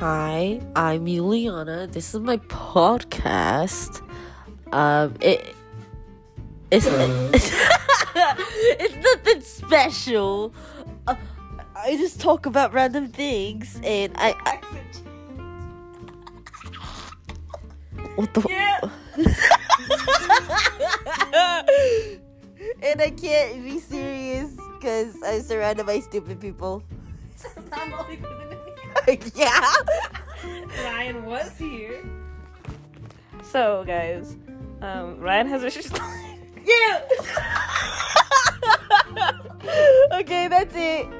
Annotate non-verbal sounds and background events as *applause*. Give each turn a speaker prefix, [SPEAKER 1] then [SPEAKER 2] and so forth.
[SPEAKER 1] Hi, I'm Juliana. This is my podcast. Um, it it's *laughs* it's nothing special. Uh, I just talk about random things, and I. I what the?
[SPEAKER 2] Yeah. *laughs*
[SPEAKER 1] and I can't be serious because I'm surrounded by stupid people. *laughs*
[SPEAKER 2] I'm only gonna
[SPEAKER 1] yeah.
[SPEAKER 2] Ryan was here. So, guys, um, Ryan has a. *laughs*
[SPEAKER 1] Yeah. *laughs* okay, that's it.